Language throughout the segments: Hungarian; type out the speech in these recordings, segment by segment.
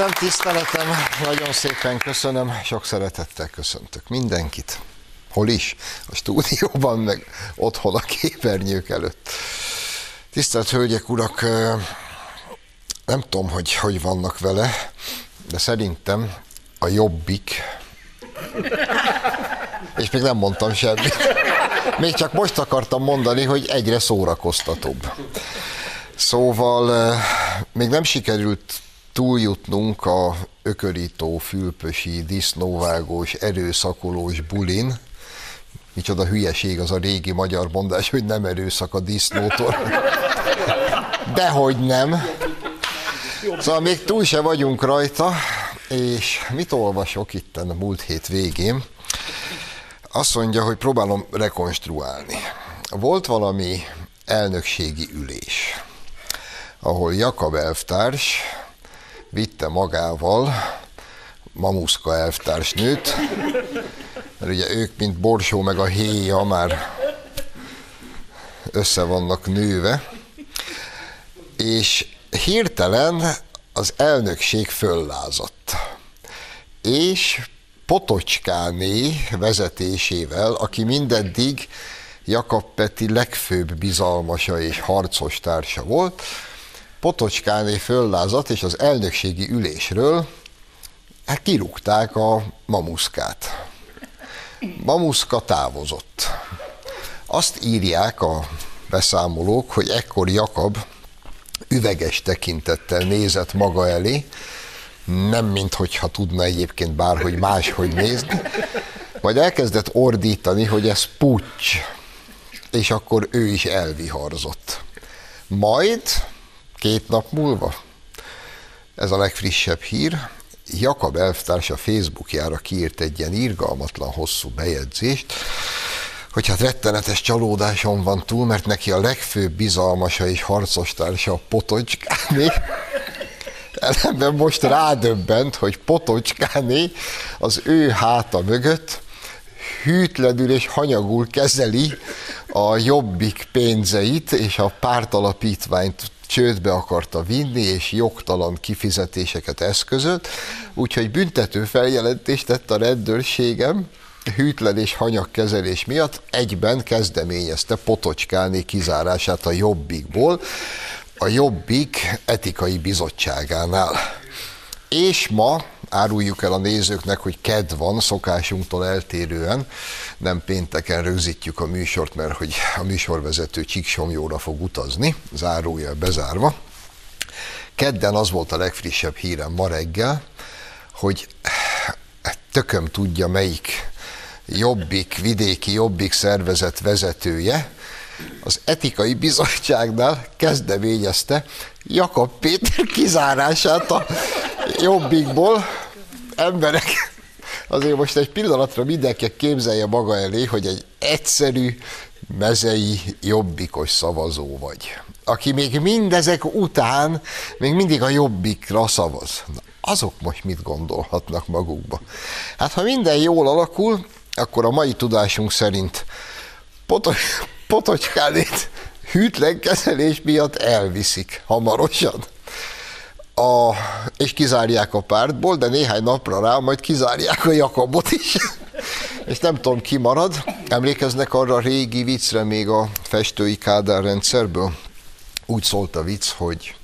Tiszteletem, tiszteletem, nagyon szépen köszönöm, sok szeretettel köszöntök mindenkit. Hol is? A stúdióban, meg otthon a képernyők előtt. Tisztelt Hölgyek, Urak, nem tudom, hogy hogy vannak vele, de szerintem a jobbik, és még nem mondtam semmit. Még csak most akartam mondani, hogy egyre szórakoztatóbb. Szóval még nem sikerült túljutnunk a ökörító, fülpösi, disznóvágós, erőszakolós bulin. Micsoda hülyeség az a régi magyar mondás, hogy nem erőszak a disznótól. Dehogy nem. Szóval még túl se vagyunk rajta, és mit olvasok itt a múlt hét végén? Azt mondja, hogy próbálom rekonstruálni. Volt valami elnökségi ülés, ahol Jakab elvtárs vitte magával Mamuszka elvtársnőt, mert ugye ők, mint Borsó meg a héja már össze vannak nőve, és hirtelen az elnökség föllázadt. És Potocskáné vezetésével, aki mindeddig Jakab Peti legfőbb bizalmasa és harcos társa volt, Potocskáné föllázadt, és az elnökségi ülésről hát kirúgták a mamuszkát. Mamuszka távozott. Azt írják a beszámolók, hogy ekkor Jakab üveges tekintettel nézett maga elé, nem minthogyha tudna egyébként bárhogy máshogy nézni, majd elkezdett ordítani, hogy ez pucs, és akkor ő is elviharzott. Majd két nap múlva, ez a legfrissebb hír, Jakab elvtárs a Facebookjára kiírt egy ilyen irgalmatlan hosszú bejegyzést, hogy hát rettenetes csalódásom van túl, mert neki a legfőbb bizalmasa és harcos társa a Potocskáné. Ellenben most rádöbbent, hogy Potocskáné az ő háta mögött hűtlenül és hanyagul kezeli a jobbik pénzeit, és a pártalapítványt csődbe akarta vinni, és jogtalan kifizetéseket eszközölt, úgyhogy büntető feljelentést tett a rendőrségem, hűtlen és hanyagkezelés miatt egyben kezdeményezte Potocskáné kizárását a Jobbikból, a Jobbik etikai bizottságánál. És ma áruljuk el a nézőknek, hogy ked van, szokásunktól eltérően, nem pénteken rögzítjük a műsort, mert hogy a műsorvezető Csíksomjóra fog utazni, zárója bezárva. Kedden az volt a legfrissebb hírem ma reggel, hogy tököm tudja melyik jobbik, vidéki jobbik szervezet vezetője, az etikai bizottságnál kezdeményezte Jakab Péter kizárását a jobbikból. Emberek, azért most egy pillanatra mindenki képzelje maga elé, hogy egy egyszerű, mezei jobbikos szavazó vagy, aki még mindezek után még mindig a jobbikra szavaz. Na, azok most mit gondolhatnak magukba? Hát ha minden jól alakul, akkor a mai tudásunk szerint Potocskánét hűtlen kezelés miatt elviszik hamarosan. A, és kizárják a pártból, de néhány napra rá majd kizárják a Jakabot is. és nem tudom, ki marad. Emlékeznek arra a régi viccre még a festői Kádár rendszerből? Úgy szólt a vicc, hogy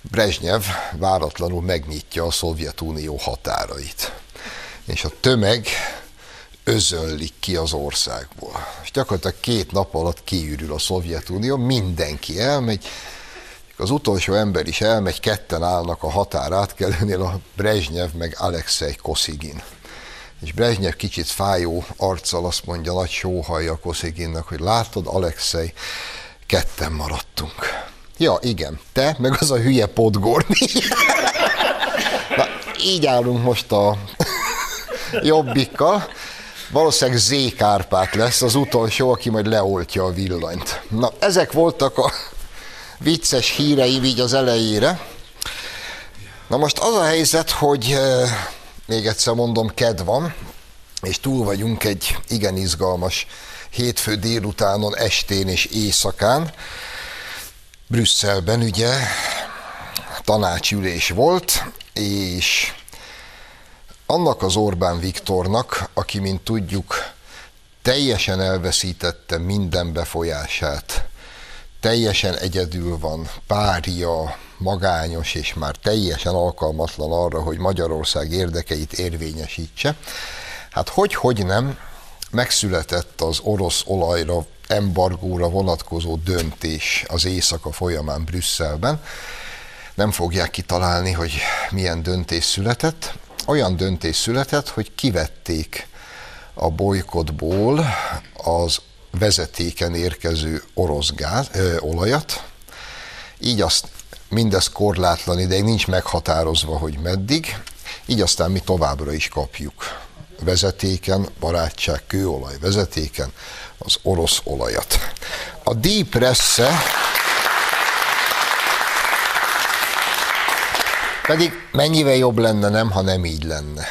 Brezsnyev váratlanul megnyitja a Szovjetunió határait. És a tömeg özönlik ki az országból. És gyakorlatilag két nap alatt kiürül a Szovjetunió, mindenki elmegy, az utolsó ember is elmegy, ketten állnak a határ átkelőnél, a Brezsnyev meg Alexei Koszigin. És Brezsnyev kicsit fájó arccal azt mondja nagy sóhajja Kosziginnak, hogy látod, Alexei, ketten maradtunk. Ja, igen, te, meg az a hülye Podgorni. Na, így állunk most a jobbikkal. Valószínűleg Z Kárpát lesz az utolsó, aki majd leoltja a villanyt. Na, ezek voltak a vicces híreim így az elejére. Na most az a helyzet, hogy még egyszer mondom, ked van, és túl vagyunk egy igen izgalmas hétfő délutánon, estén és éjszakán. Brüsszelben ugye tanácsülés volt, és annak az Orbán Viktornak, aki, mint tudjuk, teljesen elveszítette minden befolyását, teljesen egyedül van, párja, magányos, és már teljesen alkalmatlan arra, hogy Magyarország érdekeit érvényesítse. Hát hogy-hogy nem, megszületett az orosz olajra, embargóra vonatkozó döntés az éjszaka folyamán Brüsszelben. Nem fogják kitalálni, hogy milyen döntés született. Olyan döntés született, hogy kivették a bolykotból az vezetéken érkező orosz gáz, ö, olajat, így azt mindez korlátlan ideig nincs meghatározva, hogy meddig, így aztán mi továbbra is kapjuk. Vezetéken, barátság kőolaj vezetéken az orosz olajat. A Deep Presse pedig mennyivel jobb lenne, nem, ha nem így lenne.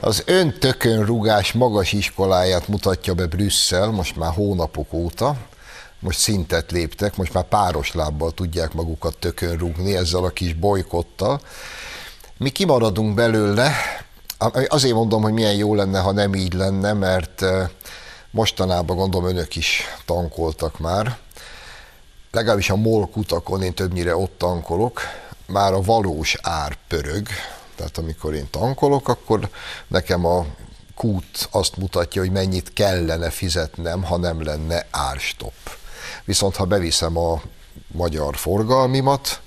Az öntökön rugás magas iskoláját mutatja be Brüsszel most már hónapok óta, most szintet léptek, most már páros lábbal tudják magukat tökön rúgni ezzel a kis bolykottal. Mi kimaradunk belőle, azért mondom, hogy milyen jó lenne, ha nem így lenne, mert mostanában gondolom önök is tankoltak már, legalábbis a MOL kutakon, én többnyire ott tankolok, már a valós ár pörög, tehát amikor én tankolok, akkor nekem a kút azt mutatja, hogy mennyit kellene fizetnem, ha nem lenne árstop. Viszont ha beviszem a magyar forgalmimat,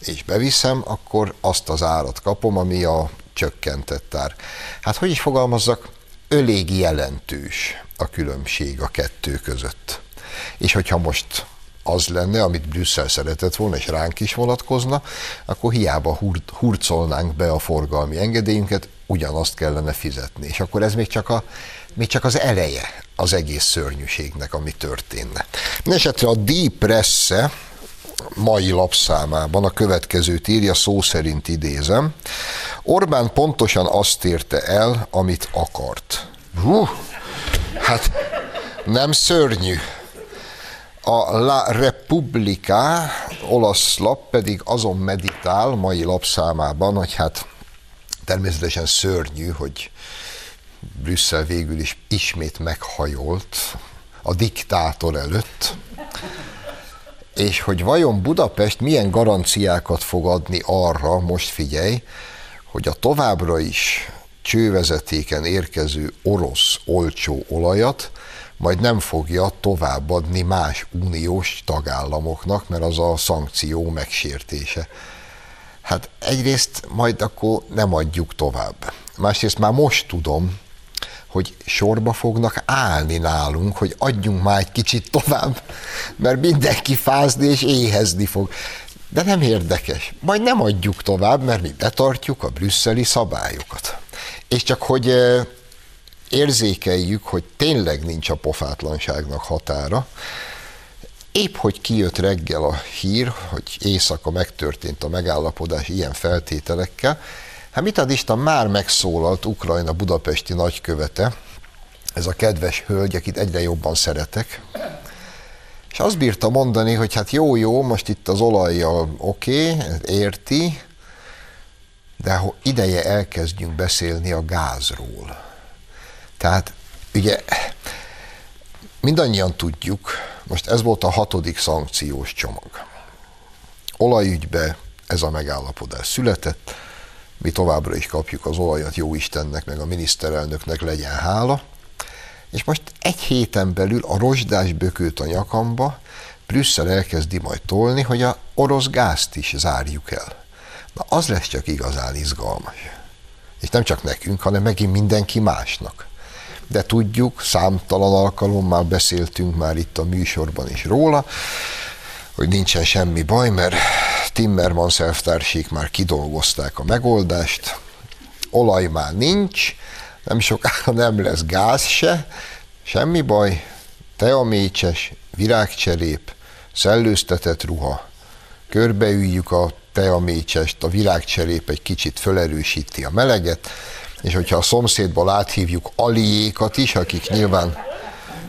és beviszem, akkor azt az árat kapom, ami a csökkentett ár. Hát hogy is fogalmazzak, elég jelentős a különbség a kettő között. És hogyha most az lenne, amit Brüsszel szeretett volna, és ránk is vonatkozna, akkor hiába hur- hurcolnánk be a forgalmi engedélyünket, ugyanazt kellene fizetni. És akkor ez még csak, a, még csak az eleje az egész szörnyűségnek, ami történne. Esetre a Deep Presse mai lapszámában a következőt írja, szó szerint idézem. Orbán pontosan azt érte el, amit akart. Hú, hát nem szörnyű. A La Repubblica olasz lap pedig azon meditál mai lapszámában, hogy hát természetesen szörnyű, hogy Brüsszel végül is ismét meghajolt a diktátor előtt, és hogy vajon Budapest milyen garanciákat fog adni arra, most figyelj, hogy a továbbra is csővezetéken érkező orosz olcsó olajat majd nem fogja továbbadni más uniós tagállamoknak, mert az a szankció megsértése. Hát egyrészt majd akkor nem adjuk tovább. Másrészt már most tudom, hogy sorba fognak állni nálunk, hogy adjunk már egy kicsit tovább, mert mindenki fázni és éhezni fog. De nem érdekes. Majd nem adjuk tovább, mert mi betartjuk a brüsszeli szabályokat. És csak hogy érzékeljük, hogy tényleg nincs a pofátlanságnak határa, épp hogy kijött reggel a hír, hogy éjszaka megtörtént a megállapodás ilyen feltételekkel, Hát mit ad Isten, már megszólalt Ukrajna budapesti nagykövete, ez a kedves hölgy, akit egyre jobban szeretek, és azt bírta mondani, hogy hát jó-jó, most itt az olajjal oké, okay, érti, de ideje elkezdjünk beszélni a gázról. Tehát ugye mindannyian tudjuk, most ez volt a hatodik szankciós csomag. Olajügybe ez a megállapodás született, mi továbbra is kapjuk az olajat, jó Istennek, meg a miniszterelnöknek legyen hála. És most egy héten belül a rozsdás bökőt a nyakamba, Brüsszel elkezdi majd tolni, hogy a orosz gázt is zárjuk el. Na az lesz csak igazán izgalmas. És nem csak nekünk, hanem megint mindenki másnak. De tudjuk, számtalan alkalommal beszéltünk már itt a műsorban is róla, hogy nincsen semmi baj, mert Timmermans elvtársék már kidolgozták a megoldást, olaj már nincs, nem sokára nem lesz gáz se, semmi baj, teamécses, virágcserép, szellőztetett ruha, körbeüljük a teamécsest, a virágcserép egy kicsit felerősíti a meleget, és hogyha a szomszédból áthívjuk aliékat is, akik nyilván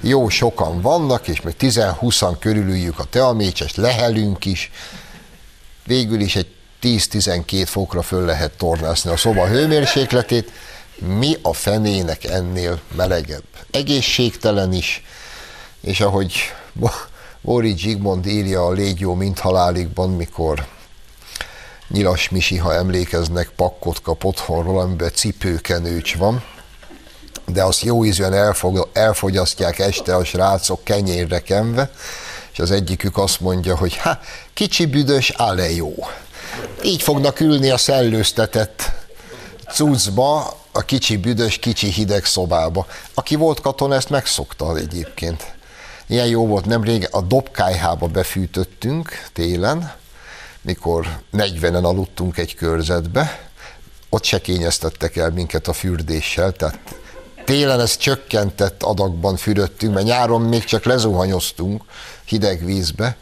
jó sokan vannak, és még 10-20-an körülüljük a teamécsest, lehelünk is, végül is egy 10-12 fokra föl lehet tornászni a szoba hőmérsékletét, mi a fenének ennél melegebb? Egészségtelen is, és ahogy Bori Zsigmond írja a Légyó mint halálikban, mikor Nyilas Misi, ha emlékeznek, pakkot kap otthonról, amiben cipőkenőcs van, de azt jó ízűen elfog, elfogyasztják este a srácok kenyérre kenve, és az egyikük azt mondja, hogy ha, kicsi büdös, ale jó. Így fognak ülni a szellőztetett cuccba, a kicsi büdös, kicsi hideg szobába. Aki volt katona, ezt megszokta egyébként. Ilyen jó volt nemrég, a dobkájhába befűtöttünk télen, mikor 40-en aludtunk egy körzetbe, ott se kényeztettek el minket a fürdéssel, tehát télen ez csökkentett adagban fürödtünk, mert nyáron még csak lezuhanyoztunk hideg vízbe,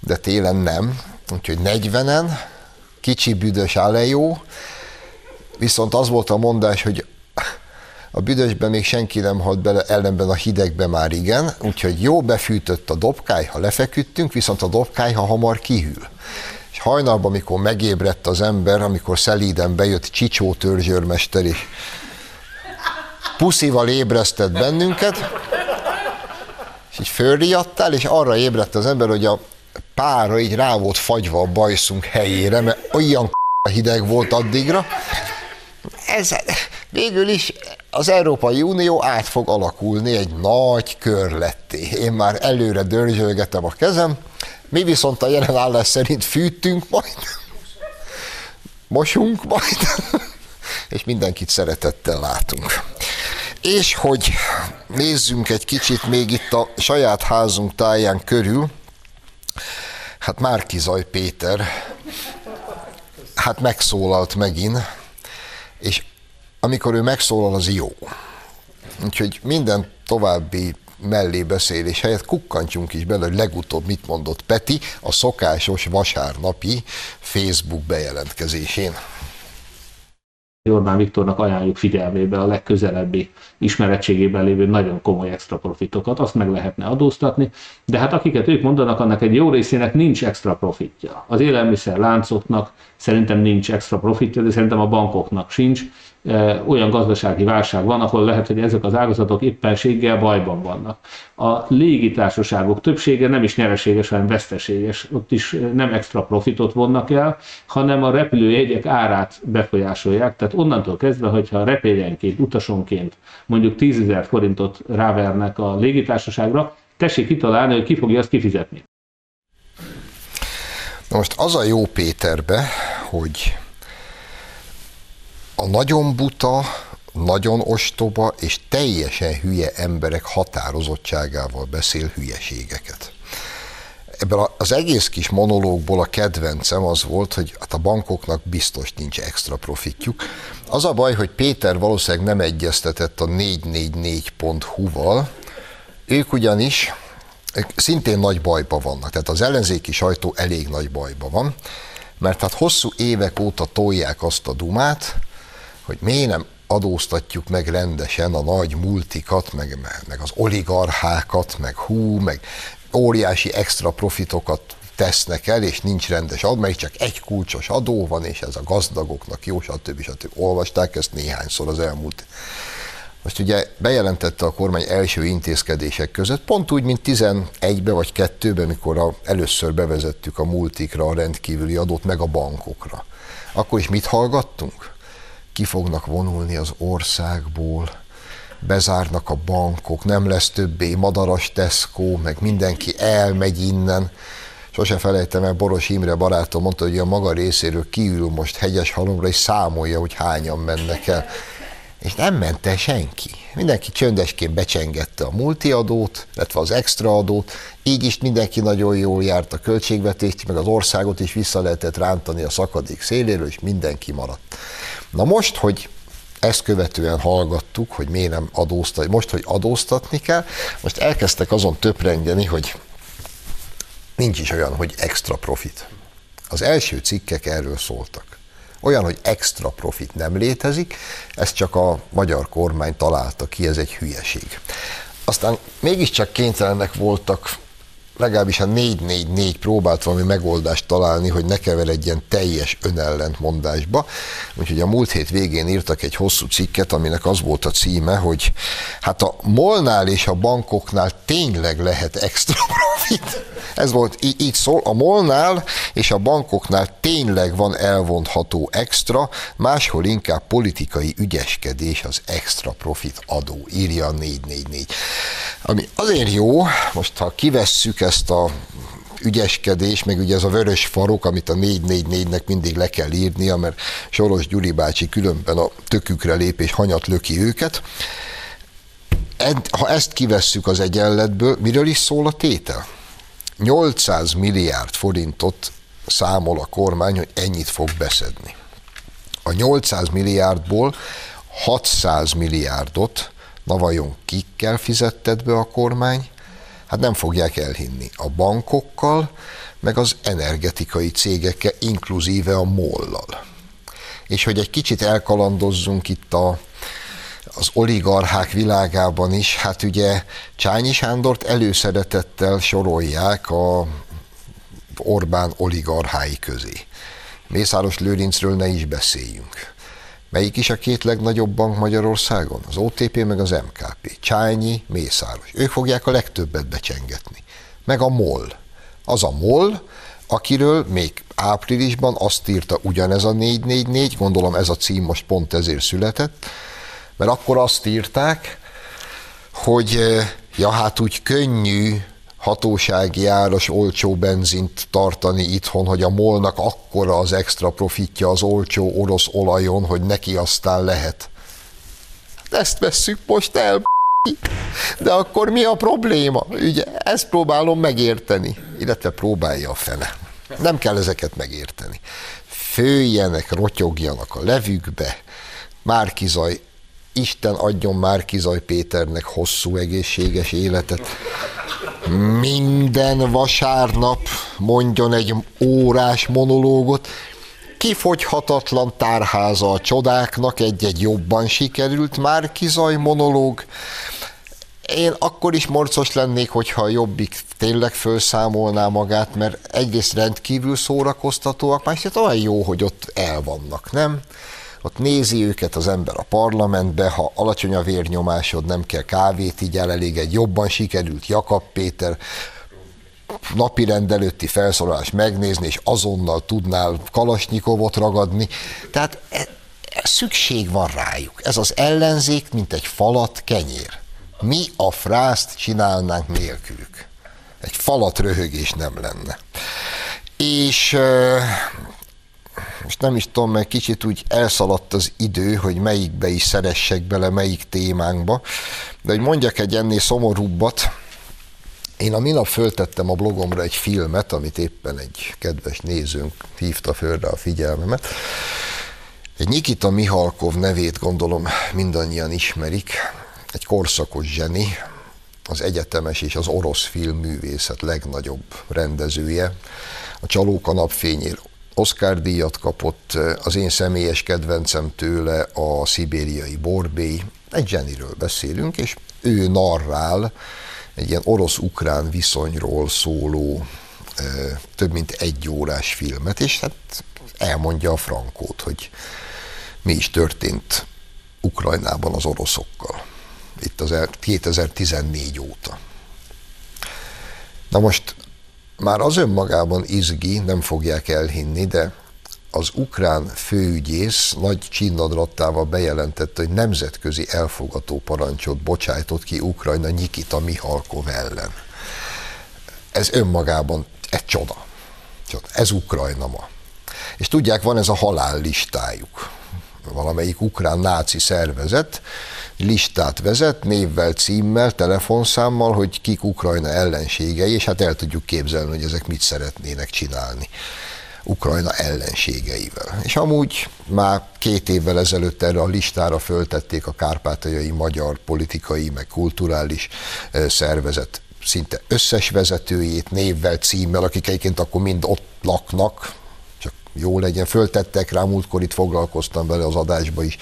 de télen nem. Úgyhogy 40-en, kicsi büdös jó, viszont az volt a mondás, hogy a büdösben még senki nem halt bele, ellenben a hidegben már igen, úgyhogy jó befűtött a dobkály, ha lefeküdtünk, viszont a dobkály, ha hamar kihűl. Hajnalban, amikor megébredt az ember, amikor szelíden bejött Csicsó törzsőrmester is, puszival ébresztett bennünket, és így fölriadtál, és arra ébredt az ember, hogy a pára így rá volt fagyva a bajszunk helyére, mert olyan hideg volt addigra. Ez végül is az Európai Unió át fog alakulni egy nagy körletté. Én már előre dörzsölgetem a kezem, mi viszont a jelen állás szerint fűtünk majd, mosunk majd, és mindenkit szeretettel látunk. És hogy nézzünk egy kicsit még itt a saját házunk táján körül, hát Márkizaj Péter, hát megszólalt megint, és amikor ő megszólal, az jó. Úgyhogy minden további mellé beszélés helyett kukkantjunk is bele, hogy legutóbb mit mondott Peti a szokásos vasárnapi Facebook bejelentkezésén. Orbán Viktornak ajánljuk figyelmébe a legközelebbi ismerettségében lévő nagyon komoly extra profitokat, azt meg lehetne adóztatni, de hát akiket ők mondanak, annak egy jó részének nincs extra profitja. Az élelmiszer láncoknak szerintem nincs extra profitja, de szerintem a bankoknak sincs, olyan gazdasági válság van, ahol lehet, hogy ezek az ágazatok éppenséggel bajban vannak. A légitársaságok többsége nem is nyereséges, hanem veszteséges. Ott is nem extra profitot vonnak el, hanem a repülőjegyek árát befolyásolják. Tehát onnantól kezdve, hogyha repélyenként, utasonként mondjuk 10 ezer forintot rávernek a légitársaságra, tessék kitalálni, hogy ki fogja azt kifizetni. Na most az a jó Péterbe, hogy a nagyon buta, nagyon ostoba és teljesen hülye emberek határozottságával beszél hülyeségeket. Ebben az egész kis monológból a kedvencem az volt, hogy hát a bankoknak biztos nincs extra profitjuk. Az a baj, hogy Péter valószínűleg nem egyeztetett a 444.hu-val, ők ugyanis ők szintén nagy bajba vannak, tehát az ellenzéki sajtó elég nagy bajba van, mert hát hosszú évek óta tolják azt a dumát, hogy miért nem adóztatjuk meg rendesen a nagy multikat, meg, meg az oligarchákat, meg hú, meg óriási extra profitokat tesznek el, és nincs rendes adó, mert csak egy kulcsos adó van, és ez a gazdagoknak jó, stb. stb. Olvasták ezt néhányszor az elmúlt. Most ugye bejelentette a kormány első intézkedések között, pont úgy, mint 11-be vagy 2-be, mikor a, először bevezettük a multikra a rendkívüli adót, meg a bankokra. Akkor is mit hallgattunk? Ki fognak vonulni az országból, bezárnak a bankok, nem lesz többé madaras Tesco, meg mindenki elmegy innen. Sose felejtem el, Boros Imre barátom mondta, hogy a maga részéről kiül most hegyes halomra, és számolja, hogy hányan mennek el. És nem ment el senki. Mindenki csöndesként becsengette a multiadót, illetve az extra adót, így is mindenki nagyon jól járt a költségvetést, meg az országot is vissza lehetett rántani a szakadék széléről, és mindenki maradt. Na most, hogy ezt követően hallgattuk, hogy miért nem adóztatni, most, hogy adóztatni kell, most elkezdtek azon töprengeni, hogy nincs is olyan, hogy extra profit. Az első cikkek erről szóltak. Olyan, hogy extra profit nem létezik, ezt csak a magyar kormány találta ki, ez egy hülyeség. Aztán mégiscsak kénytelenek voltak legalábbis a 444 próbált valami megoldást találni, hogy ne keveredjen teljes önellentmondásba. Úgyhogy a múlt hét végén írtak egy hosszú cikket, aminek az volt a címe, hogy hát a molnál és a bankoknál tényleg lehet extra profit. Ez volt, így, így szól, a molnál és a bankoknál tényleg van elvonható extra, máshol inkább politikai ügyeskedés az extra profit adó, írja a 444. Ami azért jó, most ha kivesszük ezt a ügyeskedés, meg ugye ez a vörös farok, amit a 444-nek mindig le kell írnia, mert Soros Gyuri bácsi különben a tökükre lép és hanyat löki őket. Ha ezt kivesszük az egyenletből, miről is szól a tétel? 800 milliárd forintot számol a kormány, hogy ennyit fog beszedni. A 800 milliárdból 600 milliárdot, na vajon kikkel fizetted be a kormány? Hát nem fogják elhinni. A bankokkal, meg az energetikai cégekkel, inkluzíve a mollal. És hogy egy kicsit elkalandozzunk itt a, az oligarchák világában is, hát ugye Csányi Sándort előszeretettel sorolják a Orbán oligarchái közé. Mészáros Lőrincről ne is beszéljünk. Melyik is a két legnagyobb bank Magyarországon? Az OTP meg az MKP. Csányi, Mészáros. Ők fogják a legtöbbet becsengetni. Meg a MOL. Az a MOL, akiről még áprilisban azt írta ugyanez a 444, gondolom ez a cím most pont ezért született, mert akkor azt írták, hogy eh, ja, hát úgy könnyű hatósági áras olcsó benzint tartani itthon, hogy a molnak akkora az extra profitja az olcsó orosz olajon, hogy neki aztán lehet. Ezt vesszük most el, de akkor mi a probléma? Ugye, ezt próbálom megérteni, illetve próbálja a fene. Nem kell ezeket megérteni. Főjenek, rotyogjanak a levükbe, Márkizaj Isten adjon már Kizaj Péternek hosszú egészséges életet. Minden vasárnap mondjon egy órás monológot, kifogyhatatlan tárháza a csodáknak, egy-egy jobban sikerült már kizaj monológ. Én akkor is morcos lennék, hogyha a jobbik tényleg felszámolná magát, mert egyrészt rendkívül szórakoztatóak, másrészt olyan jó, hogy ott el vannak, nem? Ott nézi őket az ember a parlamentbe, ha alacsony a vérnyomásod, nem kell kávét így el, elég egy jobban sikerült Jakab Péter, napi rendelőtti felszólalás megnézni, és azonnal tudnál Kalasnyikovot ragadni. Tehát e, e, szükség van rájuk. Ez az ellenzék, mint egy falat kenyér. Mi a frászt csinálnánk nélkülük? Egy falat röhögés nem lenne. És most nem is tudom, mert kicsit úgy elszaladt az idő, hogy melyikbe is szeressek bele, melyik témánkba, de hogy mondjak egy ennél szomorúbbat, én a minap föltettem a blogomra egy filmet, amit éppen egy kedves nézőnk hívta föl a figyelmemet. Egy Nikita Mihalkov nevét gondolom mindannyian ismerik, egy korszakos zseni, az egyetemes és az orosz filmművészet legnagyobb rendezője. A Csalók a napfényér Oscar díjat kapott, az én személyes kedvencem tőle a szibériai borbély, egy zseniről beszélünk, és ő narrál egy ilyen orosz-ukrán viszonyról szóló több mint egy órás filmet, és hát elmondja a frankót, hogy mi is történt Ukrajnában az oroszokkal. Itt az 2014 óta. Na most már az önmagában izgi, nem fogják elhinni, de az ukrán főügyész nagy csinnadrattával bejelentette, hogy nemzetközi elfogató parancsot bocsájtott ki Ukrajna Nikita Mihalkov ellen. Ez önmagában egy csoda. Ez Ukrajna ma. És tudják, van ez a halál. Valamelyik ukrán náci szervezet listát vezet, névvel, címmel, telefonszámmal, hogy kik Ukrajna ellenségei, és hát el tudjuk képzelni, hogy ezek mit szeretnének csinálni. Ukrajna ellenségeivel. És amúgy már két évvel ezelőtt erre a listára föltették a kárpátaljai magyar politikai, meg kulturális szervezet szinte összes vezetőjét névvel, címmel, akik egyébként akkor mind ott laknak, jó legyen. Föltettek rá, múltkor itt foglalkoztam vele az adásba is,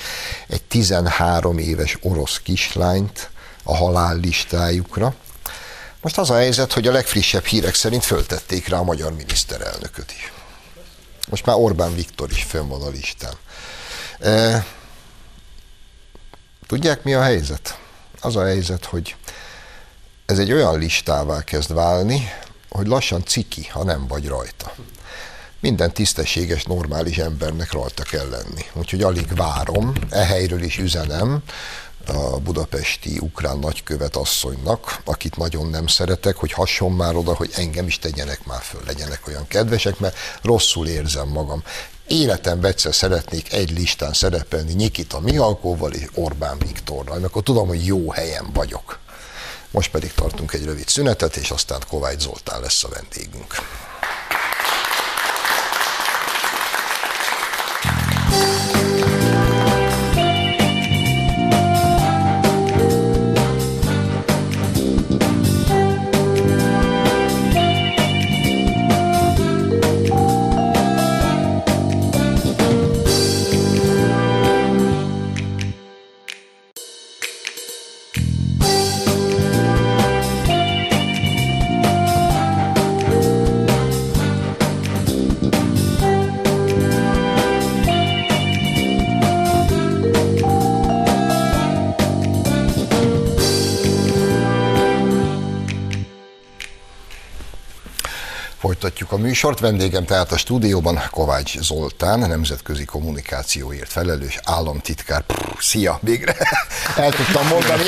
egy 13 éves orosz kislányt a halál listájukra. Most az a helyzet, hogy a legfrissebb hírek szerint föltették rá a magyar miniszterelnököt is. Most már Orbán Viktor is fönn van a listán. E, tudják, mi a helyzet? Az a helyzet, hogy ez egy olyan listává kezd válni, hogy lassan ciki, ha nem vagy rajta. Minden tisztességes, normális embernek rajta kell lenni. Úgyhogy alig várom, e helyről is üzenem, a budapesti ukrán nagykövet asszonynak, akit nagyon nem szeretek, hogy hasson már oda, hogy engem is tegyenek már föl, legyenek olyan kedvesek, mert rosszul érzem magam. Életemben egyszer szeretnék egy listán szerepelni Nyikita Mihalkóval és Orbán Viktorral, akkor tudom, hogy jó helyen vagyok. Most pedig tartunk egy rövid szünetet, és aztán Kovács Zoltán lesz a vendégünk. Folytatjuk a műsort. Vendégem tehát a stúdióban Kovács Zoltán, nemzetközi kommunikációért felelős államtitkár. Pff, szia, végre el tudtam mondani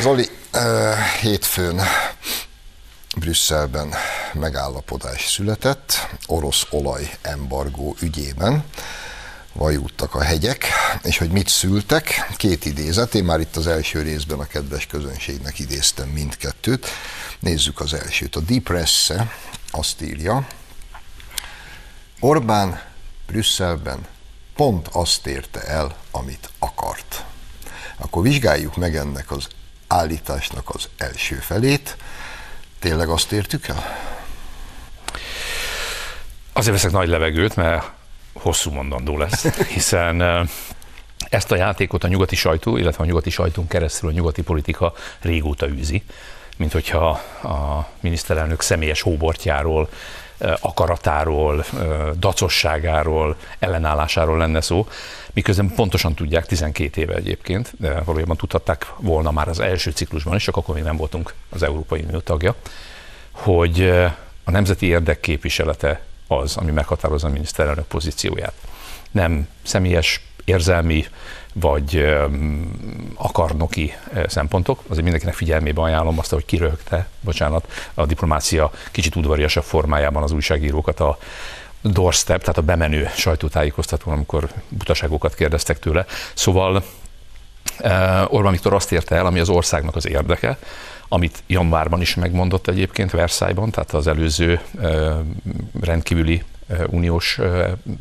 Zoli, hétfőn Brüsszelben megállapodás született orosz olaj embargó ügyében vajúttak a hegyek, és hogy mit szültek, két idézet, én már itt az első részben a kedves közönségnek idéztem mindkettőt. Nézzük az elsőt. A Deep Press azt írja, Orbán Brüsszelben pont azt érte el, amit akart. Akkor vizsgáljuk meg ennek az állításnak az első felét. Tényleg azt értük el? Azért veszek nagy levegőt, mert hosszú mondandó lesz, hiszen ezt a játékot a nyugati sajtó, illetve a nyugati sajtón keresztül a nyugati politika régóta űzi, mint hogyha a miniszterelnök személyes hóbortjáról, akaratáról, dacosságáról, ellenállásáról lenne szó, miközben pontosan tudják, 12 éve egyébként, de valójában tudhatták volna már az első ciklusban is, csak akkor még nem voltunk az Európai Unió tagja, hogy a nemzeti érdek képviselete az, ami meghatározza a miniszterelnök pozícióját. Nem személyes érzelmi vagy akarnoki szempontok. Azért mindenkinek figyelmébe ajánlom azt, hogy kirögte, bocsánat, a diplomácia kicsit udvariasabb formájában az újságírókat a doorstep, tehát a bemenő sajtótájékoztatón, amikor butaságokat kérdeztek tőle. Szóval Orbán Viktor azt érte el, ami az országnak az érdeke, amit januárban is megmondott egyébként Versailles-ban, tehát az előző rendkívüli uniós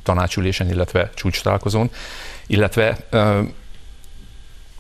tanácsülésen, illetve csúcs találkozón, illetve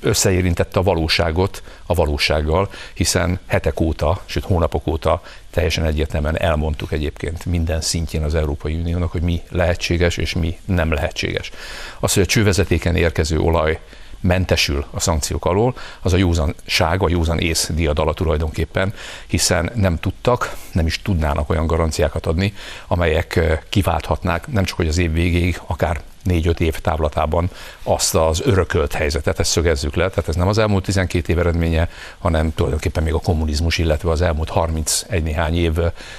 összeérintette a valóságot a valósággal, hiszen hetek óta, sőt hónapok óta teljesen egyértelműen elmondtuk egyébként minden szintjén az Európai Uniónak, hogy mi lehetséges és mi nem lehetséges. Az, hogy a csővezetéken érkező olaj mentesül a szankciók alól, az a józanság, a józan ész diadala tulajdonképpen, hiszen nem tudtak, nem is tudnának olyan garanciákat adni, amelyek kiválthatnák nem csak hogy az év végéig, akár négy-öt év távlatában azt az örökölt helyzetet, ezt szögezzük le, tehát ez nem az elmúlt 12 év eredménye, hanem tulajdonképpen még a kommunizmus, illetve az elmúlt 31 néhány év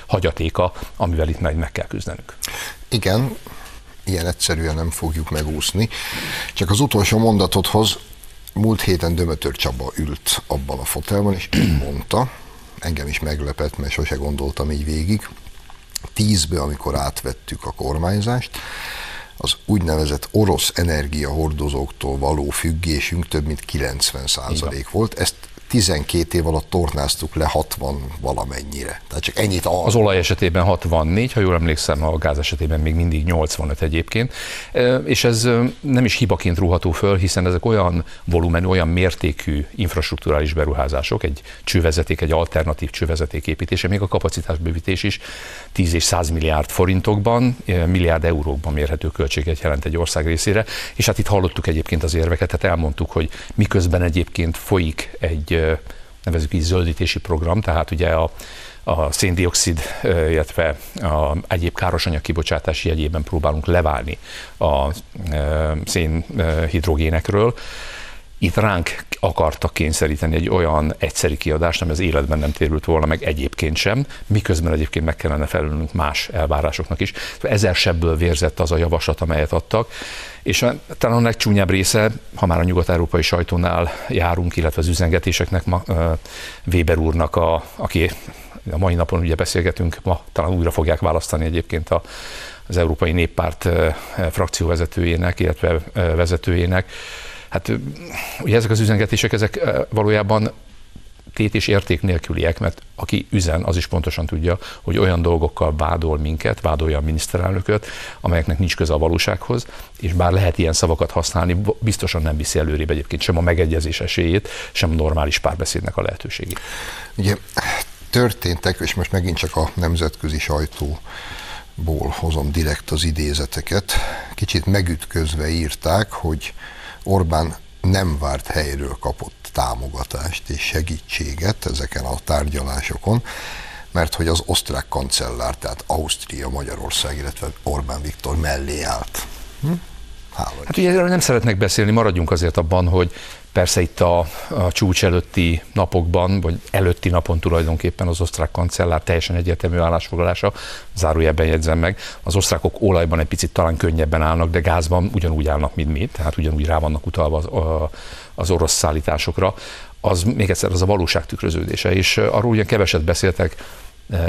hagyatéka, amivel itt meg, meg kell küzdenünk. Igen, ilyen egyszerűen nem fogjuk megúszni. Csak az utolsó mondatodhoz múlt héten Dömötör Csaba ült abban a fotelban, és így mondta, engem is meglepett, mert sose gondoltam így végig, tízbe, amikor átvettük a kormányzást, az úgynevezett orosz energiahordozóktól való függésünk több mint 90 százalék volt. Ezt 12 év alatt tornáztuk le 60 valamennyire. Tehát csak ennyit al- Az olaj esetében 64, ha jól emlékszem, a gáz esetében még mindig 85 egyébként. És ez nem is hibaként rúható föl, hiszen ezek olyan volumen, olyan mértékű infrastruktúrális beruházások, egy csővezeték, egy alternatív csővezeték építése, még a kapacitásbővítés is 10 és 100 milliárd forintokban, milliárd eurókban mérhető költséget jelent egy ország részére. És hát itt hallottuk egyébként az érveket, tehát elmondtuk, hogy miközben egyébként folyik egy nevezük így zöldítési program, tehát ugye a, a széndiokszid, illetve a egyéb károsanyag kibocsátási jegyében próbálunk leválni a szénhidrogénekről. Itt ránk akartak kényszeríteni egy olyan egyszeri kiadást, ami az életben nem térült volna meg egyébként sem, miközben egyébként meg kellene felülnünk más elvárásoknak is. Ezer sebből vérzett az a javaslat, amelyet adtak, és talán a legcsúnyább része, ha már a nyugat-európai sajtónál járunk, illetve az üzengetéseknek, ma, Weber úrnak, a, aki a mai napon ugye beszélgetünk, ma talán újra fogják választani egyébként a, az Európai Néppárt frakcióvezetőjének, illetve vezetőjének. Hát ugye ezek az üzengetések, ezek valójában tét és érték nélküliek, mert aki üzen, az is pontosan tudja, hogy olyan dolgokkal vádol minket, vádolja a miniszterelnököt, amelyeknek nincs köze a valósághoz, és bár lehet ilyen szavakat használni, biztosan nem viszi előrébb egyébként sem a megegyezés esélyét, sem a normális párbeszédnek a lehetőségét. Ugye történtek, és most megint csak a nemzetközi sajtó ból hozom direkt az idézeteket. Kicsit megütközve írták, hogy Orbán nem várt helyről kapott támogatást és segítséget ezeken a tárgyalásokon, mert hogy az osztrák kancellár, tehát Ausztria, Magyarország, illetve Orbán Viktor mellé állt. Hm? Hát ugye erről nem szeretnek beszélni, maradjunk azért abban, hogy persze itt a, a csúcs előtti napokban, vagy előtti napon tulajdonképpen az osztrák kancellár teljesen egyértelmű állásfoglalása, zárójelben jegyzem meg, az osztrákok olajban egy picit talán könnyebben állnak, de gázban ugyanúgy állnak, mint mi, tehát ugyanúgy rá vannak utalva az, az orosz szállításokra, az még egyszer az a valóság tükröződése, és arról ugye keveset beszéltek,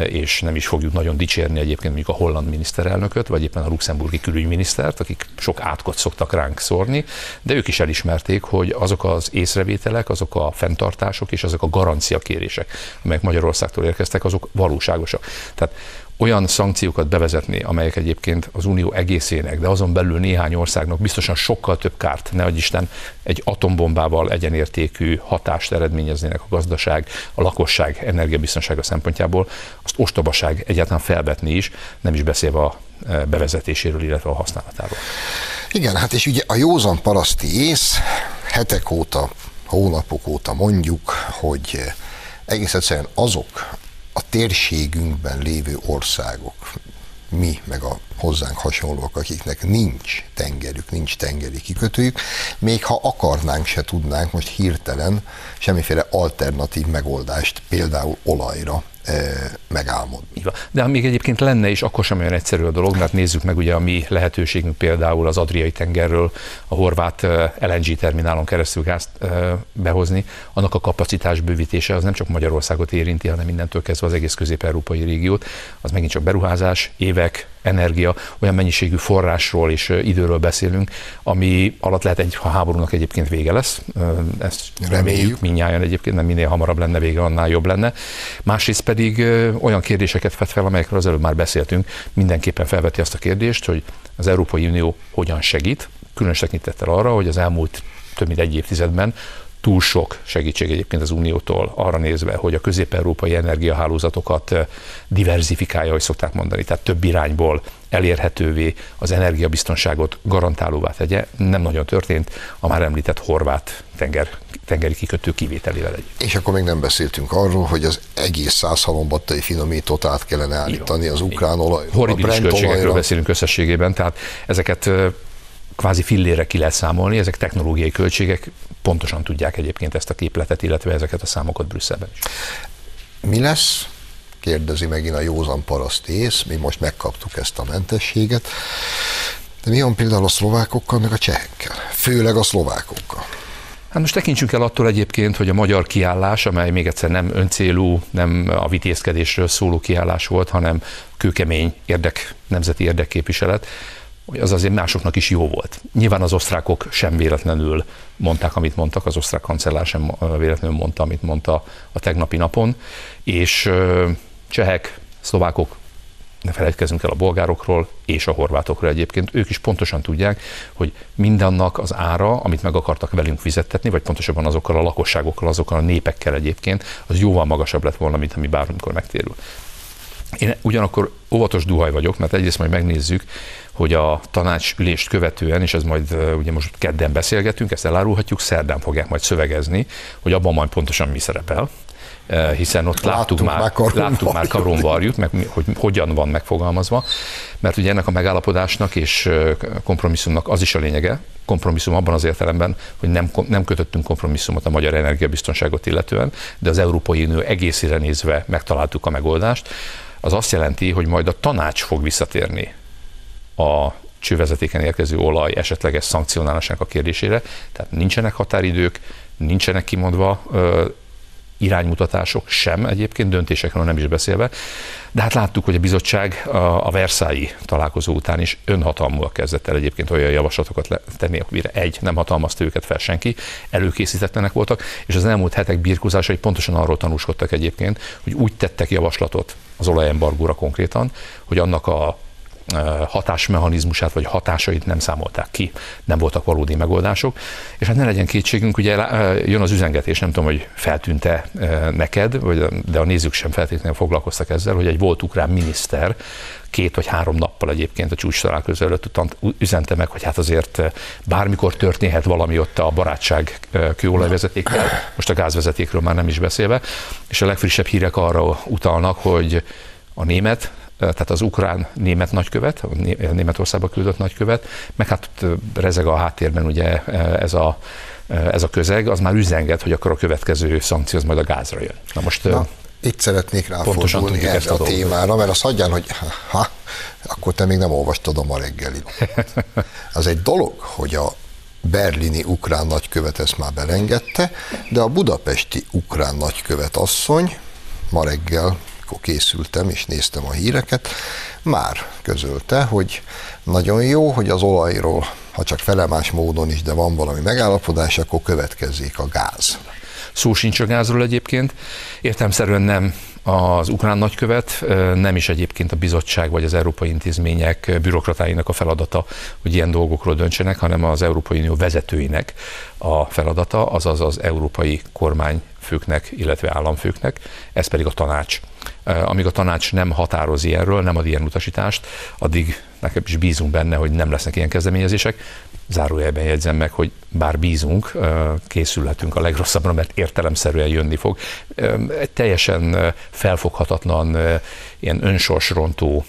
és nem is fogjuk nagyon dicsérni egyébként mondjuk a holland miniszterelnököt, vagy éppen a luxemburgi külügyminisztert, akik sok átkot szoktak ránk szórni, de ők is elismerték, hogy azok az észrevételek, azok a fenntartások és azok a garanciakérések, amelyek Magyarországtól érkeztek, azok valóságosak. Tehát olyan szankciókat bevezetni, amelyek egyébként az Unió egészének, de azon belül néhány országnak biztosan sokkal több kárt, ne Isten, egy atombombával egyenértékű hatást eredményeznének a gazdaság, a lakosság energiabiztonsága szempontjából, azt ostobaság egyáltalán felvetni is, nem is beszélve a e, bevezetéséről, illetve a használatáról. Igen, hát és ugye a józan paraszti ész hetek óta, hónapok óta mondjuk, hogy egész egyszerűen azok, a térségünkben lévő országok, mi, meg a hozzánk hasonlók, akiknek nincs tengerük, nincs tengeri kikötőjük, még ha akarnánk, se tudnánk most hirtelen semmiféle alternatív megoldást, például olajra megálmodni. De még egyébként lenne is, akkor sem olyan egyszerű a dolog, mert nézzük meg ugye a mi lehetőségünk például az Adriai tengerről a horvát LNG terminálon keresztül gázt behozni, annak a kapacitás bővítése az nem csak Magyarországot érinti, hanem mindentől kezdve az egész közép-európai régiót, az megint csak beruházás, évek, energia, olyan mennyiségű forrásról és időről beszélünk, ami alatt lehet egy, ha háborúnak egyébként vége lesz, ezt reméljük, minnyáján egyébként, nem minél hamarabb lenne vége, annál jobb lenne. Másrészt pedig olyan kérdéseket vet fel, amelyekről az előbb már beszéltünk, mindenképpen felveti azt a kérdést, hogy az Európai Unió hogyan segít, különös tekintettel arra, hogy az elmúlt több mint egy évtizedben túl sok segítség egyébként az Uniótól arra nézve, hogy a közép-európai energiahálózatokat eh, diversifikálja, hogy szokták mondani, tehát több irányból elérhetővé az energiabiztonságot garantálóvá tegye, nem nagyon történt a már említett horvát tenger, tengeri kikötő kivételével egy. És akkor még nem beszéltünk arról, hogy az egész százhalombattai finomítót át kellene állítani az ukrán olaj. Horribilis költségekről olajra. beszélünk összességében, tehát ezeket eh, kvázi fillére ki lehet számolni, ezek technológiai költségek, pontosan tudják egyébként ezt a képletet, illetve ezeket a számokat Brüsszelben is. Mi lesz? Kérdezi megint a józan paraszt ész, mi most megkaptuk ezt a mentességet. De mi van például a szlovákokkal, meg a csehekkel? Főleg a szlovákokkal. Hát most tekintsünk el attól egyébként, hogy a magyar kiállás, amely még egyszer nem öncélú, nem a vitézkedésről szóló kiállás volt, hanem kőkemény érdek, nemzeti érdekképviselet, hogy az azért másoknak is jó volt. Nyilván az osztrákok sem véletlenül mondták, amit mondtak, az osztrák kancellár sem véletlenül mondta, amit mondta a tegnapi napon, és csehek, szlovákok, ne felejtkezzünk el a bolgárokról és a horvátokról egyébként, ők is pontosan tudják, hogy mindannak az ára, amit meg akartak velünk fizettetni, vagy pontosabban azokkal a lakosságokkal, azokkal a népekkel egyébként, az jóval magasabb lett volna, mint ami bármikor megtérül. Én ugyanakkor óvatos duhaj vagyok, mert egyrészt majd megnézzük, hogy a tanácsülést követően, és ez majd ugye most kedden beszélgetünk, ezt elárulhatjuk, szerdán fogják majd szövegezni, hogy abban majd pontosan mi szerepel, hiszen ott láttuk, láttuk már, már, láttuk már meg hogy hogyan van megfogalmazva, mert ugye ennek a megállapodásnak és kompromisszumnak az is a lényege, kompromisszum abban az értelemben, hogy nem, nem kötöttünk kompromisszumot a magyar energiabiztonságot illetően, de az Európai Unió egészére nézve megtaláltuk a megoldást, az azt jelenti, hogy majd a tanács fog visszatérni a csővezetéken érkező olaj esetleges szankcionálásának a kérdésére, tehát nincsenek határidők, nincsenek kimondva iránymutatások sem egyébként, döntésekről nem is beszélve, de hát láttuk, hogy a bizottság a, Versailles találkozó után is önhatalmúak kezdett el egyébként olyan javaslatokat tenni, amire egy, nem hatalmazta őket fel senki, előkészítetlenek voltak, és az elmúlt hetek birkózásai pontosan arról tanúskodtak egyébként, hogy úgy tettek javaslatot az olajembargóra konkrétan, hogy annak a hatásmechanizmusát vagy hatásait nem számolták ki, nem voltak valódi megoldások. És hát ne legyen kétségünk, ugye jön az üzengetés, nem tudom, hogy feltűnte neked, vagy, de a nézők sem feltétlenül foglalkoztak ezzel, hogy egy volt ukrán miniszter két vagy három nappal egyébként a csúcs találkozó előtt üzente meg, hogy hát azért bármikor történhet valami ott a barátság kőolajvezetékkel, most a gázvezetékről már nem is beszélve, és a legfrissebb hírek arra utalnak, hogy a német tehát az ukrán-német nagykövet, Németországba küldött nagykövet, meg hát rezeg a háttérben ugye ez a, ez a közeg, az már üzenget, hogy akkor a következő szankció az majd a gázra jön. Na most Na, itt szeretnék ráfordulni erre a, a témára, mert azt hagyján, hogy ha, akkor te még nem olvastad a ma reggeli. Az egy dolog, hogy a berlini ukrán nagykövet ezt már belengedte, de a budapesti ukrán nagykövet asszony ma reggel amikor készültem és néztem a híreket, már közölte, hogy nagyon jó, hogy az olajról, ha csak felemás módon is, de van valami megállapodás, akkor következzék a gáz. Szó sincs a gázról egyébként. Értelmszerűen nem az ukrán nagykövet, nem is egyébként a bizottság vagy az európai intézmények bürokratáinak a feladata, hogy ilyen dolgokról döntsenek, hanem az Európai Unió vezetőinek a feladata, azaz az európai kormányfőknek, illetve államfőknek, ez pedig a tanács. Amíg a tanács nem határoz ilyenről, nem ad ilyen utasítást, addig nekem is bízunk benne, hogy nem lesznek ilyen kezdeményezések. Zárójelben jegyzem meg, hogy bár bízunk, készülhetünk a legrosszabbra, mert értelemszerűen jönni fog. Egy teljesen felfoghatatlan, ilyen önsorsrontó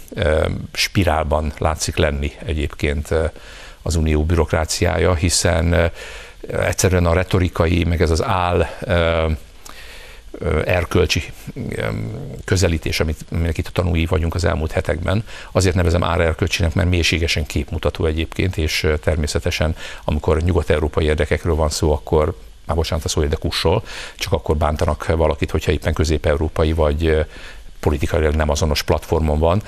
spirálban látszik lenni egyébként az unió bürokráciája, hiszen egyszerűen a retorikai, meg ez az áll erkölcsi közelítés, amit, aminek itt a tanúi vagyunk az elmúlt hetekben. Azért nevezem árerkölcsinek, mert mélységesen képmutató egyébként, és természetesen, amikor nyugat-európai érdekekről van szó, akkor már bocsánat a szó, de kussol, csak akkor bántanak valakit, hogyha éppen közép-európai vagy politikailag nem azonos platformon van.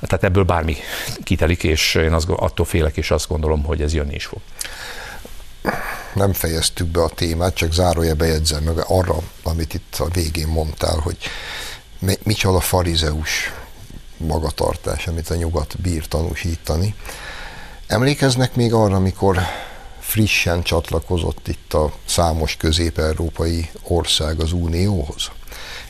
Tehát ebből bármi kitelik, és én azt, attól félek, és azt gondolom, hogy ez jönni is fog nem fejeztük be a témát, csak zárója bejegyzem meg arra, amit itt a végén mondtál, hogy micsoda farizeus magatartás, amit a nyugat bír tanúsítani. Emlékeznek még arra, amikor frissen csatlakozott itt a számos közép-európai ország az Unióhoz?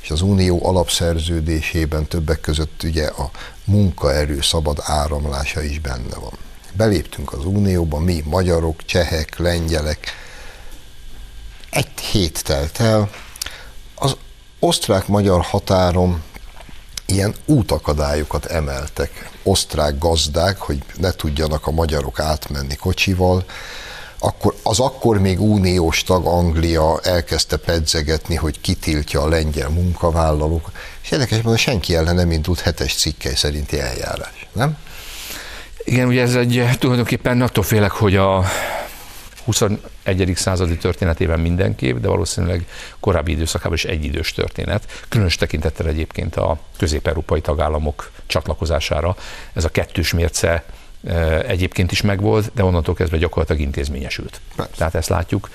És az Unió alapszerződésében többek között ugye a munkaerő szabad áramlása is benne van beléptünk az Unióba, mi magyarok, csehek, lengyelek. Egy hét telt el, az osztrák-magyar határon ilyen útakadályokat emeltek osztrák gazdák, hogy ne tudjanak a magyarok átmenni kocsival, akkor az akkor még uniós tag Anglia elkezdte pedzegetni, hogy kitiltja a lengyel munkavállalók, és érdekes hogy senki ellen nem indult hetes cikkely szerinti eljárás, nem? Igen, ugye ez egy tulajdonképpen attól félek, hogy a 21. századi történetében mindenképp, de valószínűleg korábbi időszakában is egyidős történet, különös tekintettel egyébként a közép-európai tagállamok csatlakozására. Ez a kettős mérce egyébként is megvolt, de onnantól kezdve gyakorlatilag intézményesült. Persze. Tehát ezt látjuk,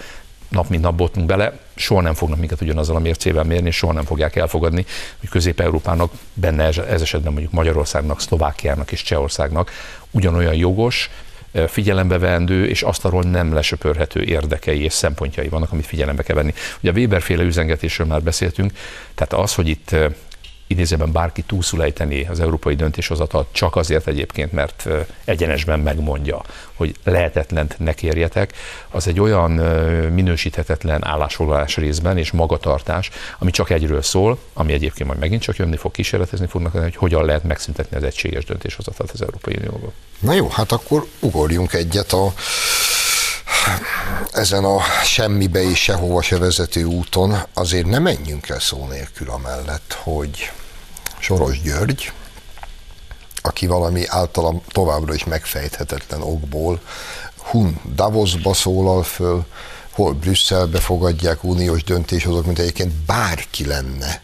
nap mint nap botunk bele, soha nem fognak minket ugyanazzal a mércével mérni, és soha nem fogják elfogadni, hogy Közép-Európának, benne ez esetben mondjuk Magyarországnak, Szlovákiának és Csehországnak ugyanolyan jogos, figyelembe vendő, és asztalról nem lesöpörhető érdekei és szempontjai vannak, amit figyelembe kell venni. Ugye a Weber-féle üzengetésről már beszéltünk, tehát az, hogy itt idézőben bárki túlszulejteni az európai döntéshozatal csak azért egyébként, mert egyenesben megmondja, hogy lehetetlent ne kérjetek, az egy olyan minősíthetetlen állásfoglalás részben és magatartás, ami csak egyről szól, ami egyébként majd megint csak jönni fog, kísérletezni fognak, hogy hogyan lehet megszüntetni az egységes döntéshozatalt az Európai Unióban. Na jó, hát akkor ugorjunk egyet a ezen a semmibe és sehova se vezető úton azért nem menjünk el szó nélkül amellett, hogy Soros György, aki valami általam továbbra is megfejthetetlen okból Hun Davosba szólal föl, hol Brüsszelbe fogadják uniós döntéshozók, mint egyébként bárki lenne,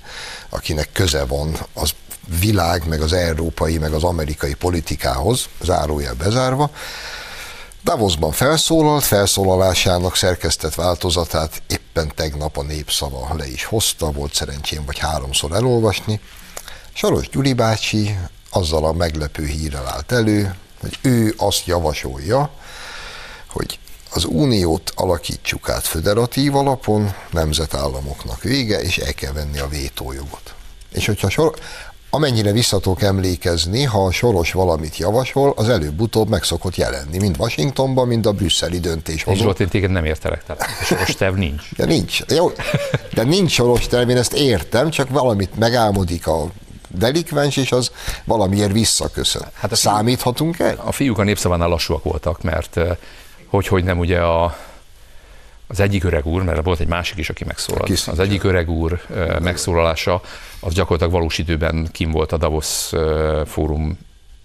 akinek köze van az világ, meg az európai, meg az amerikai politikához, zárójel bezárva, Davosban felszólalt, felszólalásának szerkesztett változatát éppen tegnap a népszava le is hozta, volt szerencsém vagy háromszor elolvasni. Soros Gyuri bácsi azzal a meglepő hírrel állt elő, hogy ő azt javasolja, hogy az uniót alakítsuk át föderatív alapon, nemzetállamoknak vége, és el kell venni a vétójogot. És hogyha sor, amennyire visszatok emlékezni, ha a Soros valamit javasol, az előbb-utóbb meg szokott jelenni, mind Washingtonban, mind a brüsszeli döntéshozó. Zsolt, én téged nem értelek, tehát soros terv nincs. De nincs. Jó, de nincs soros terv, én ezt értem, csak valamit megálmodik a delikvens, és az valamiért visszaköszön. Hát a Számíthatunk el? A fiúk a népszavánál lassúak voltak, mert eh, hogy, hogy nem ugye a, az egyik öreg úr, mert volt egy másik is, aki megszólalt. Az egyik öreg úr megszólalása, az gyakorlatilag valós időben kim volt a Davos fórum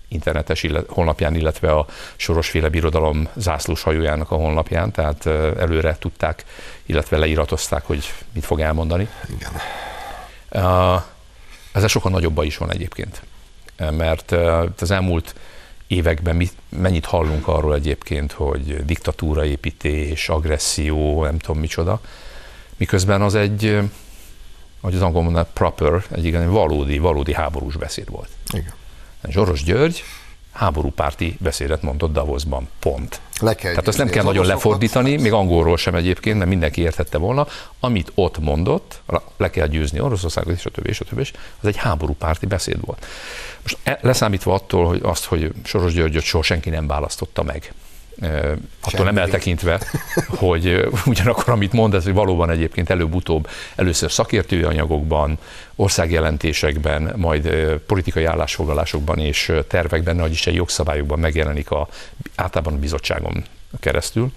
internetes illet, honlapján, illetve a Sorosféle Birodalom zászlós hajójának a honlapján, tehát előre tudták, illetve leiratozták, hogy mit fog elmondani. Igen. Ez sokkal nagyobb is van egyébként, mert az elmúlt években mit, mennyit hallunk arról egyébként, hogy diktatúraépítés, agresszió, nem tudom micsoda, miközben az egy, hogy az angol mondaná, proper, egy igen, valódi, valódi háborús beszéd volt. Igen. Zsoros György háborúpárti beszédet mondott Davosban, pont. Le kell Tehát azt nem kell nagyon lefordítani, még angolról sem egyébként, mert mindenki értette volna. Amit ott mondott, le kell győzni Oroszországot, és a többi, és a többi, és az egy háborúpárti beszéd volt. Most e, leszámítva attól, hogy azt, hogy Soros Györgyöt soha senki nem választotta meg, attól nem eltekintve, hogy ugyanakkor, amit mond, ez hogy valóban egyébként előbb-utóbb először szakértői anyagokban, országjelentésekben, majd politikai állásfoglalásokban és tervekben, nagy is egy jogszabályokban megjelenik a, általában a bizottságon keresztül,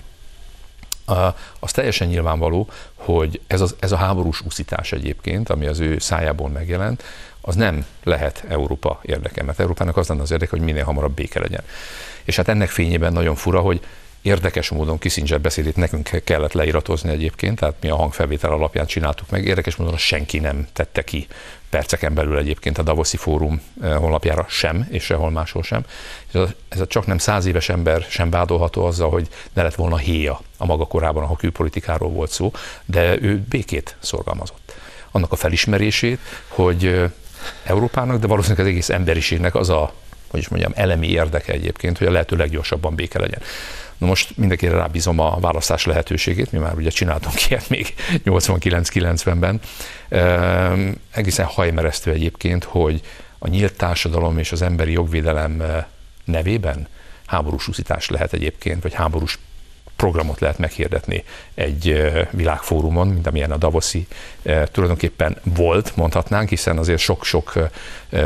az teljesen nyilvánvaló, hogy ez, az, ez a háborús úszítás egyébként, ami az ő szájából megjelent, az nem lehet Európa érdeke, mert Európának az lenne az érdeke, hogy minél hamarabb béke legyen. És hát ennek fényében nagyon fura, hogy Érdekes módon Kissinger beszédét nekünk kellett leiratozni egyébként, tehát mi a hangfelvétel alapján csináltuk meg. Érdekes módon senki nem tette ki perceken belül egyébként a Davoszi Fórum eh, honlapjára sem, és sehol máshol sem. Ez a csak nem száz éves ember sem vádolható azzal, hogy ne lett volna héja a maga korában, ahol külpolitikáról volt szó, de ő békét szorgalmazott. Annak a felismerését, hogy eh, Európának, de valószínűleg az egész emberiségnek az a hogy is mondjam, elemi érdeke egyébként, hogy a lehető leggyorsabban béke legyen. Na most mindenkire rábízom a választás lehetőségét, mi már ugye csináltunk ilyet még 89-90-ben. Ehm, egészen hajmeresztő egyébként, hogy a nyílt társadalom és az emberi jogvédelem eh, nevében háborús úszítás lehet egyébként, vagy háborús programot lehet meghirdetni egy eh, világfórumon, mint amilyen a Davoszi eh, tulajdonképpen volt, mondhatnánk, hiszen azért sok-sok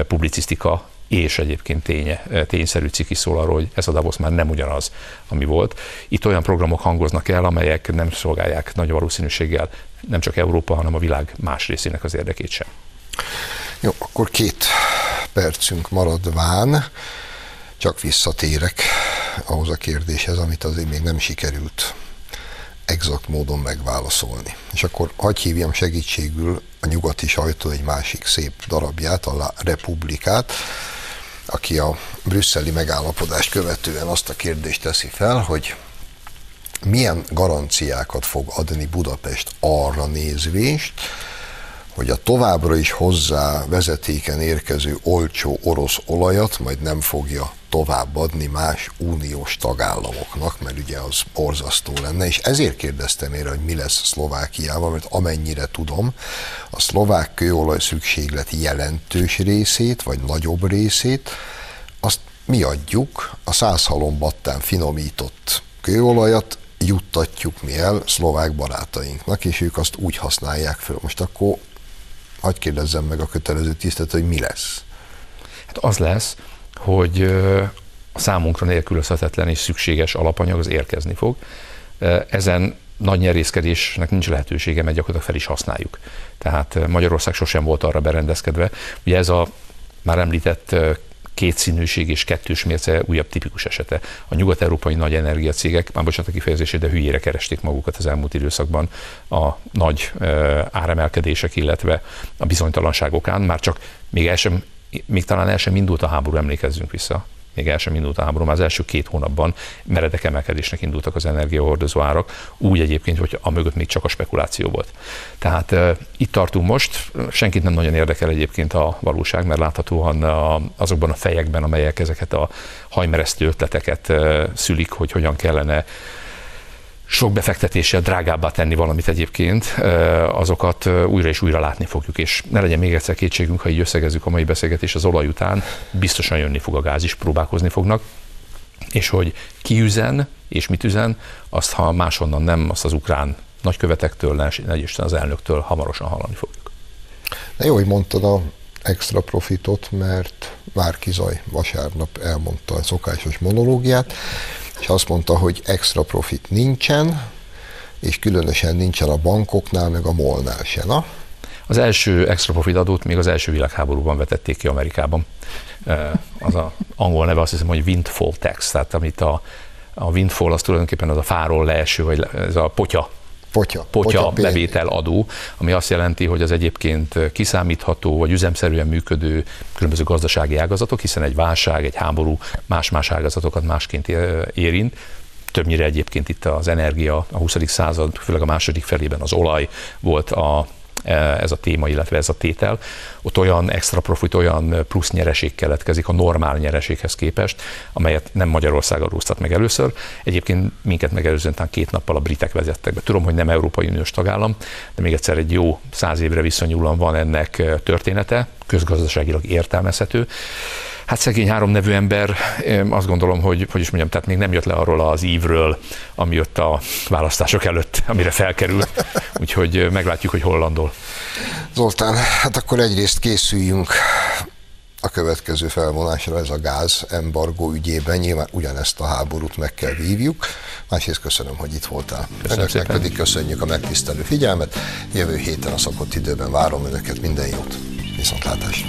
publicisztika és egyébként ténye, tényszerű ciki szól arról, hogy ez a Davos már nem ugyanaz, ami volt. Itt olyan programok hangoznak el, amelyek nem szolgálják nagy valószínűséggel nem csak Európa, hanem a világ más részének az érdekét sem. Jó, akkor két percünk maradván csak visszatérek ahhoz a kérdéshez, amit azért még nem sikerült exakt módon megválaszolni. És akkor hagyj hívjam segítségül a nyugati sajtó egy másik szép darabját, a La Republikát, aki a brüsszeli megállapodást követően azt a kérdést teszi fel, hogy milyen garanciákat fog adni Budapest arra nézvést, hogy a továbbra is hozzá vezetéken érkező olcsó orosz olajat majd nem fogja továbbadni más uniós tagállamoknak, mert ugye az borzasztó lenne, és ezért kérdeztem én, hogy mi lesz Szlovákiával, mert amennyire tudom, a szlovák kőolaj szükséglet jelentős részét, vagy nagyobb részét, azt mi adjuk, a százhalombattán finomított kőolajat juttatjuk mi el szlovák barátainknak, és ők azt úgy használják föl. Most akkor hagyd kérdezzem meg a kötelező tisztet, hogy mi lesz? Hát az lesz, hogy a számunkra nélkülözhetetlen és szükséges alapanyag az érkezni fog. Ezen nagy nyerészkedésnek nincs lehetősége, mert gyakorlatilag fel is használjuk. Tehát Magyarország sosem volt arra berendezkedve. Ugye ez a már említett kétszínűség és kettős mérce újabb tipikus esete. A nyugat-európai nagy energiacégek, már bocsánat a kifejezését, de hülyére keresték magukat az elmúlt időszakban a nagy áremelkedések, illetve a bizonytalanságokán, már csak még, el sem, még talán el sem indult a háború, emlékezzünk vissza még el sem indult a háború, már az első két hónapban meredek emelkedésnek indultak az energiahordozó árak, úgy egyébként, hogy a mögött még csak a spekuláció volt. Tehát uh, itt tartunk most, senkit nem nagyon érdekel egyébként a valóság, mert láthatóan a, azokban a fejekben, amelyek ezeket a hajmeresztő ötleteket uh, szülik, hogy hogyan kellene sok befektetéssel drágábbá tenni valamit egyébként, azokat újra és újra látni fogjuk, és ne legyen még egyszer kétségünk, ha így összegezzük a mai beszélgetés az olaj után, biztosan jönni fog a gáz is, próbálkozni fognak, és hogy ki üzen és mit üzen, azt ha máshonnan nem, azt az ukrán nagykövetektől, ne Isten az elnöktől hamarosan hallani fogjuk. Na jó, hogy mondtad a extra profitot, mert Márki Zaj vasárnap elmondta a szokásos monológiát, és azt mondta, hogy extra profit nincsen, és különösen nincsen a bankoknál, meg a molnál se. Na? Az első extra profit adót még az első világháborúban vetették ki Amerikában. Az a angol neve azt hiszem, hogy windfall tax, tehát amit a, a windfall az tulajdonképpen az a fáról leeső, vagy ez a potya potya, potya, potya bevétel adó, ami azt jelenti, hogy az egyébként kiszámítható vagy üzemszerűen működő különböző gazdasági ágazatok, hiszen egy válság, egy háború más-más ágazatokat másként érint, többnyire egyébként itt az energia a 20. század, főleg a második felében az olaj volt a ez a téma, illetve ez a tétel, ott olyan extra profit, olyan plusz nyereség keletkezik a normál nyereséghez képest, amelyet nem Magyarország adóztat meg először. Egyébként minket megelőzően talán két nappal a britek vezettek be. Tudom, hogy nem Európai Uniós tagállam, de még egyszer egy jó száz évre viszonyulóan van ennek eh, története, közgazdaságilag értelmezhető. Hát szegény három nevű ember, azt gondolom, hogy, hogy is mondjam, tehát még nem jött le arról az ívről, ami jött a választások előtt, amire felkerült. Úgyhogy meglátjuk, hogy hol landol. Zoltán, hát akkor egyrészt készüljünk a következő felvonásra, ez a gáz embargó ügyében. Nyilván ugyanezt a háborút meg kell vívjuk. Másrészt köszönöm, hogy itt voltál. Köszönöm Önöknek szépen. pedig köszönjük a megtisztelő figyelmet. Jövő héten a szokott időben várom Önöket. Minden jót. Viszontlátásra.